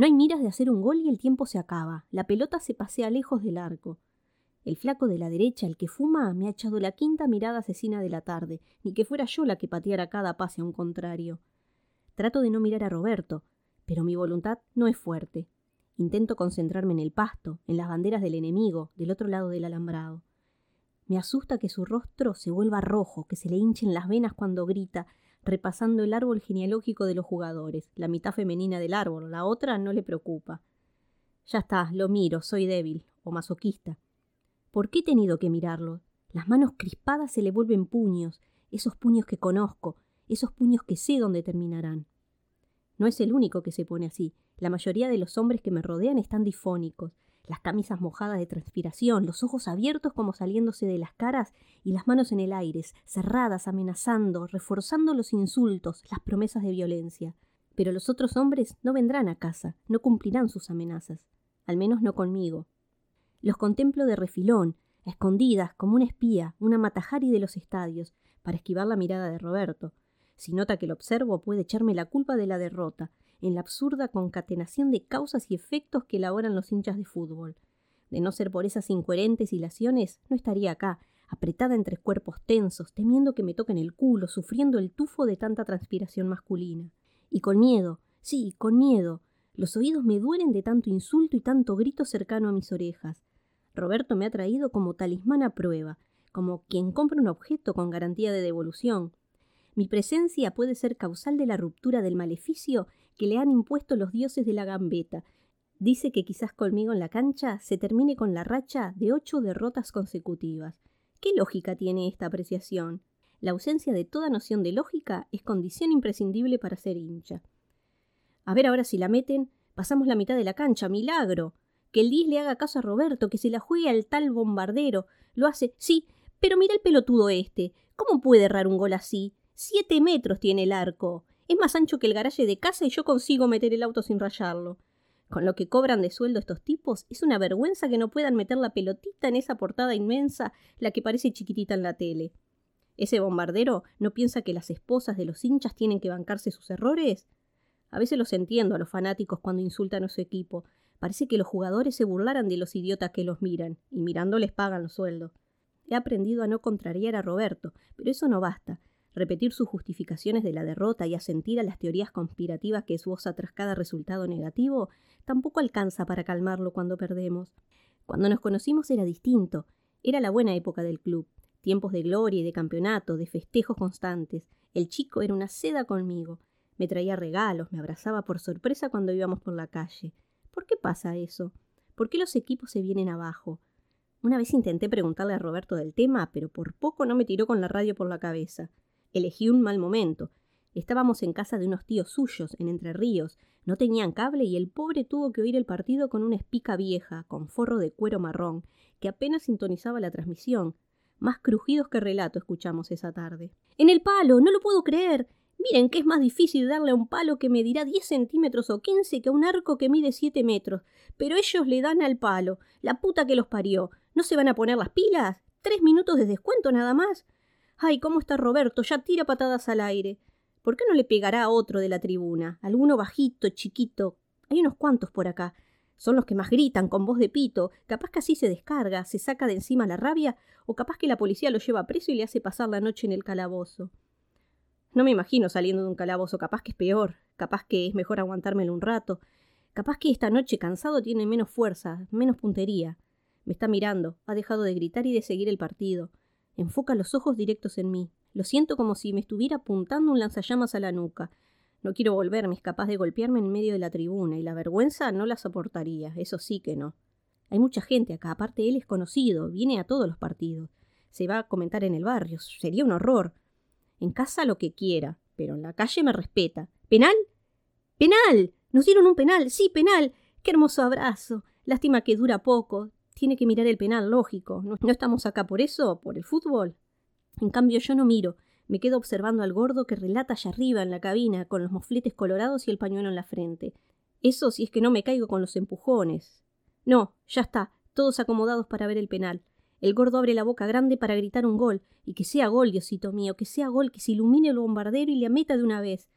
No hay miras de hacer un gol y el tiempo se acaba. La pelota se pasea lejos del arco. El flaco de la derecha, el que fuma, me ha echado la quinta mirada asesina de la tarde, ni que fuera yo la que pateara cada pase a un contrario. Trato de no mirar a Roberto, pero mi voluntad no es fuerte. Intento concentrarme en el pasto, en las banderas del enemigo, del otro lado del alambrado. Me asusta que su rostro se vuelva rojo, que se le hinchen las venas cuando grita, repasando el árbol genealógico de los jugadores, la mitad femenina del árbol, la otra no le preocupa. Ya está, lo miro, soy débil, o masoquista. ¿Por qué he tenido que mirarlo? Las manos crispadas se le vuelven puños, esos puños que conozco, esos puños que sé dónde terminarán. No es el único que se pone así. La mayoría de los hombres que me rodean están difónicos, las camisas mojadas de transpiración, los ojos abiertos como saliéndose de las caras y las manos en el aire, cerradas, amenazando, reforzando los insultos, las promesas de violencia. Pero los otros hombres no vendrán a casa, no cumplirán sus amenazas, al menos no conmigo. Los contemplo de refilón, escondidas, como una espía, una matajari de los estadios, para esquivar la mirada de Roberto. Si nota que lo observo, puede echarme la culpa de la derrota, en la absurda concatenación de causas y efectos que elaboran los hinchas de fútbol. De no ser por esas incoherentes hilaciones, no estaría acá, apretada entre cuerpos tensos, temiendo que me toquen el culo, sufriendo el tufo de tanta transpiración masculina. Y con miedo, sí, con miedo. Los oídos me duelen de tanto insulto y tanto grito cercano a mis orejas. Roberto me ha traído como talismán a prueba, como quien compra un objeto con garantía de devolución. Mi presencia puede ser causal de la ruptura del maleficio que le han impuesto los dioses de la gambeta. Dice que quizás conmigo en la cancha se termine con la racha de ocho derrotas consecutivas. ¿Qué lógica tiene esta apreciación? La ausencia de toda noción de lógica es condición imprescindible para ser hincha. A ver ahora si la meten, pasamos la mitad de la cancha, milagro. Que el 10 le haga caso a Roberto, que se la juegue al tal bombardero. Lo hace, sí, pero mira el pelotudo este. ¿Cómo puede errar un gol así? Siete metros tiene el arco. Es más ancho que el garaje de casa y yo consigo meter el auto sin rayarlo. Con lo que cobran de sueldo estos tipos, es una vergüenza que no puedan meter la pelotita en esa portada inmensa, la que parece chiquitita en la tele. ¿Ese bombardero no piensa que las esposas de los hinchas tienen que bancarse sus errores? A veces los entiendo a los fanáticos cuando insultan a su equipo. Parece que los jugadores se burlaran de los idiotas que los miran, y mirando les pagan los sueldos. He aprendido a no contrariar a Roberto, pero eso no basta repetir sus justificaciones de la derrota y asentir a las teorías conspirativas que esboza tras cada resultado negativo, tampoco alcanza para calmarlo cuando perdemos. Cuando nos conocimos era distinto, era la buena época del club, tiempos de gloria y de campeonato, de festejos constantes. El chico era una seda conmigo, me traía regalos, me abrazaba por sorpresa cuando íbamos por la calle. ¿Por qué pasa eso? ¿Por qué los equipos se vienen abajo? Una vez intenté preguntarle a Roberto del tema, pero por poco no me tiró con la radio por la cabeza. Elegí un mal momento. Estábamos en casa de unos tíos suyos, en Entre Ríos. No tenían cable y el pobre tuvo que oír el partido con una espica vieja, con forro de cuero marrón, que apenas sintonizaba la transmisión. Más crujidos que relato escuchamos esa tarde. ¡En el palo! ¡No lo puedo creer! Miren que es más difícil darle a un palo que medirá 10 centímetros o 15 que a un arco que mide 7 metros. Pero ellos le dan al palo. La puta que los parió. ¿No se van a poner las pilas? ¿Tres minutos de descuento nada más? Ay, cómo está Roberto, ya tira patadas al aire. ¿Por qué no le pegará a otro de la tribuna? Alguno bajito, chiquito. Hay unos cuantos por acá. Son los que más gritan con voz de pito. Capaz que así se descarga, se saca de encima la rabia, o capaz que la policía lo lleva preso y le hace pasar la noche en el calabozo. No me imagino saliendo de un calabozo, capaz que es peor, capaz que es mejor aguantármelo un rato, capaz que esta noche cansado tiene menos fuerza, menos puntería. Me está mirando, ha dejado de gritar y de seguir el partido. Enfoca los ojos directos en mí. Lo siento como si me estuviera apuntando un lanzallamas a la nuca. No quiero volverme, es capaz de golpearme en medio de la tribuna, y la vergüenza no la soportaría, eso sí que no. Hay mucha gente acá, aparte él es conocido, viene a todos los partidos. Se va a comentar en el barrio, sería un horror. En casa lo que quiera, pero en la calle me respeta. ¿Penal? ¡Penal! Nos dieron un penal, sí, penal. Qué hermoso abrazo. Lástima que dura poco tiene que mirar el penal, lógico. ¿No, estamos acá por eso? ¿Por el fútbol? En cambio yo no miro, me quedo observando al gordo que relata allá arriba en la cabina, con los mofletes colorados y el pañuelo en la frente. Eso si es que no me caigo con los empujones. No, ya está, todos acomodados para ver el penal. El gordo abre la boca grande para gritar un gol, y que sea gol, Diosito mío, que sea gol, que se ilumine el bombardero y le meta de una vez.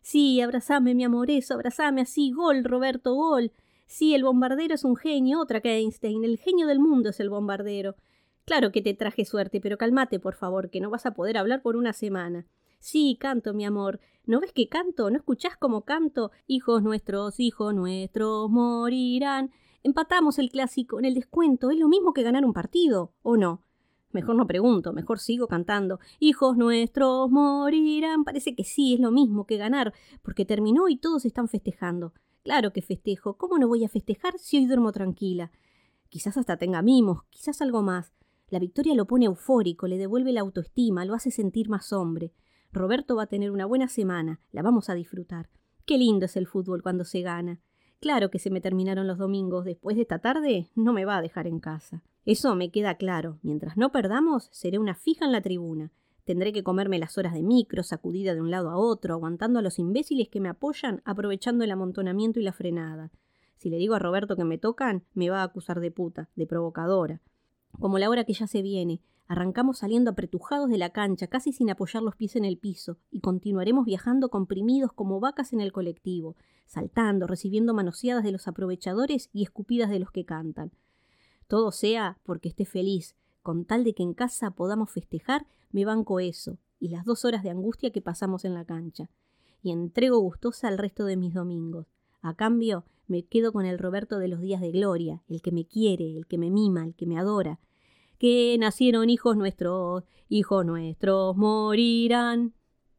Sí, abrazame, mi amor, eso, abrazame así, gol, Roberto, gol. Sí, el bombardero es un genio, otra que Einstein, el genio del mundo es el bombardero. Claro que te traje suerte, pero cálmate, por favor, que no vas a poder hablar por una semana. Sí, canto, mi amor. ¿No ves que canto? ¿No escuchás cómo canto? Hijos nuestros, hijos nuestros morirán. Empatamos el clásico en el descuento. Es lo mismo que ganar un partido, ¿o no? Mejor no pregunto, mejor sigo cantando. Hijos nuestros morirán. Parece que sí, es lo mismo que ganar, porque terminó y todos están festejando. Claro que festejo. ¿Cómo no voy a festejar si hoy duermo tranquila? Quizás hasta tenga mimos, quizás algo más. La victoria lo pone eufórico, le devuelve la autoestima, lo hace sentir más hombre. Roberto va a tener una buena semana, la vamos a disfrutar. Qué lindo es el fútbol cuando se gana. Claro que se me terminaron los domingos. Después de esta tarde no me va a dejar en casa. Eso me queda claro. Mientras no perdamos, seré una fija en la tribuna. Tendré que comerme las horas de micro, sacudida de un lado a otro, aguantando a los imbéciles que me apoyan, aprovechando el amontonamiento y la frenada. Si le digo a Roberto que me tocan, me va a acusar de puta, de provocadora como la hora que ya se viene. Arrancamos saliendo apretujados de la cancha, casi sin apoyar los pies en el piso, y continuaremos viajando comprimidos como vacas en el colectivo, saltando, recibiendo manoseadas de los aprovechadores y escupidas de los que cantan. Todo sea porque esté feliz, con tal de que en casa podamos festejar, me banco eso, y las dos horas de angustia que pasamos en la cancha, y entrego gustosa el resto de mis domingos. A cambio, me quedo con el Roberto de los días de gloria, el que me quiere, el que me mima, el que me adora. Que nacieron hijos nuestros, hijos nuestros morirán.